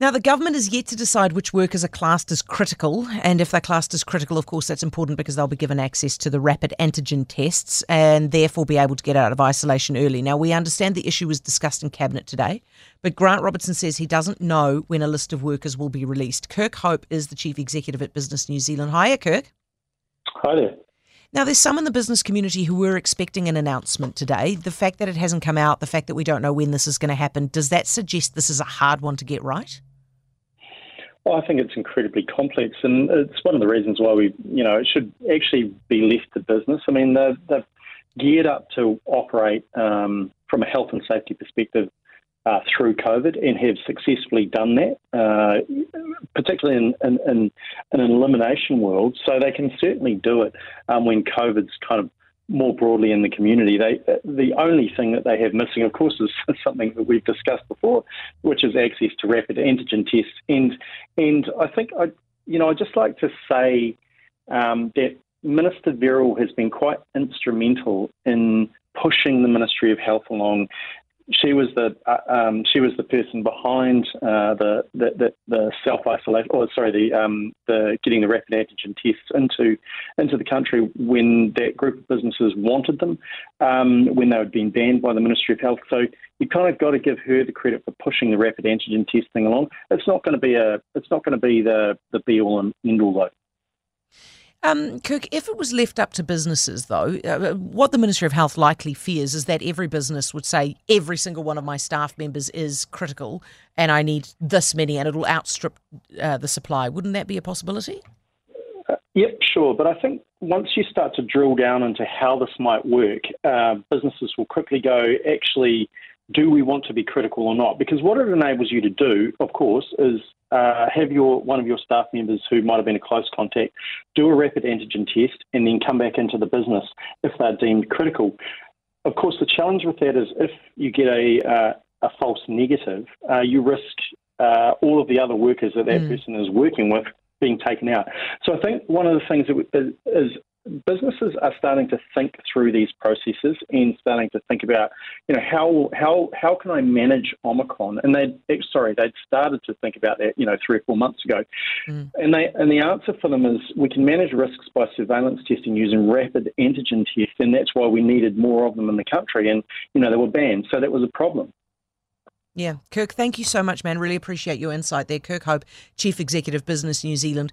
Now, the government is yet to decide which workers are classed as critical. And if they're classed as critical, of course, that's important because they'll be given access to the rapid antigen tests and therefore be able to get out of isolation early. Now, we understand the issue was discussed in Cabinet today, but Grant Robertson says he doesn't know when a list of workers will be released. Kirk Hope is the Chief Executive at Business New Zealand. Hiya, Kirk. Hi there. Now, there's some in the business community who were expecting an announcement today. The fact that it hasn't come out, the fact that we don't know when this is going to happen, does that suggest this is a hard one to get right? Well, I think it's incredibly complex, and it's one of the reasons why we, you know, it should actually be left to business. I mean, they've, they've geared up to operate um, from a health and safety perspective uh, through COVID and have successfully done that, uh, particularly in, in, in, in, an elimination world. So they can certainly do it um, when COVID's kind of more broadly in the community. They, the only thing that they have missing, of course, is something that we've discussed before, which is access to rapid antigen tests. And and I think I, you know, I just like to say um, that Minister Verrall has been quite instrumental in pushing the Ministry of Health along she was the uh, um, she was the person behind uh, the, the, the, the self isolation, or sorry, the um, the getting the rapid antigen tests into into the country when that group of businesses wanted them, um, when they had been banned by the Ministry of Health. So you kind of got to give her the credit for pushing the rapid antigen testing along. It's not going to be a it's not going to be the the be all and end all though. Um, Kirk, if it was left up to businesses, though, uh, what the Ministry of Health likely fears is that every business would say every single one of my staff members is critical and I need this many and it'll outstrip uh, the supply. Wouldn't that be a possibility? Uh, yep, sure. But I think once you start to drill down into how this might work, uh, businesses will quickly go, actually, do we want to be critical or not? Because what it enables you to do, of course, is uh, have your one of your staff members who might have been a close contact do a rapid antigen test and then come back into the business if they're deemed critical. Of course, the challenge with that is if you get a uh, a false negative, uh, you risk uh, all of the other workers that that mm. person is working with being taken out. So I think one of the things that is businesses are starting to think through these processes and starting to think about, you know, how how how can I manage Omicron? And they sorry, they'd started to think about that, you know, three or four months ago. Mm. And they and the answer for them is we can manage risks by surveillance testing using rapid antigen tests, and that's why we needed more of them in the country. And you know, they were banned, so that was a problem. Yeah, Kirk, thank you so much, man. Really appreciate your insight there. Kirk Hope, Chief Executive Business New Zealand.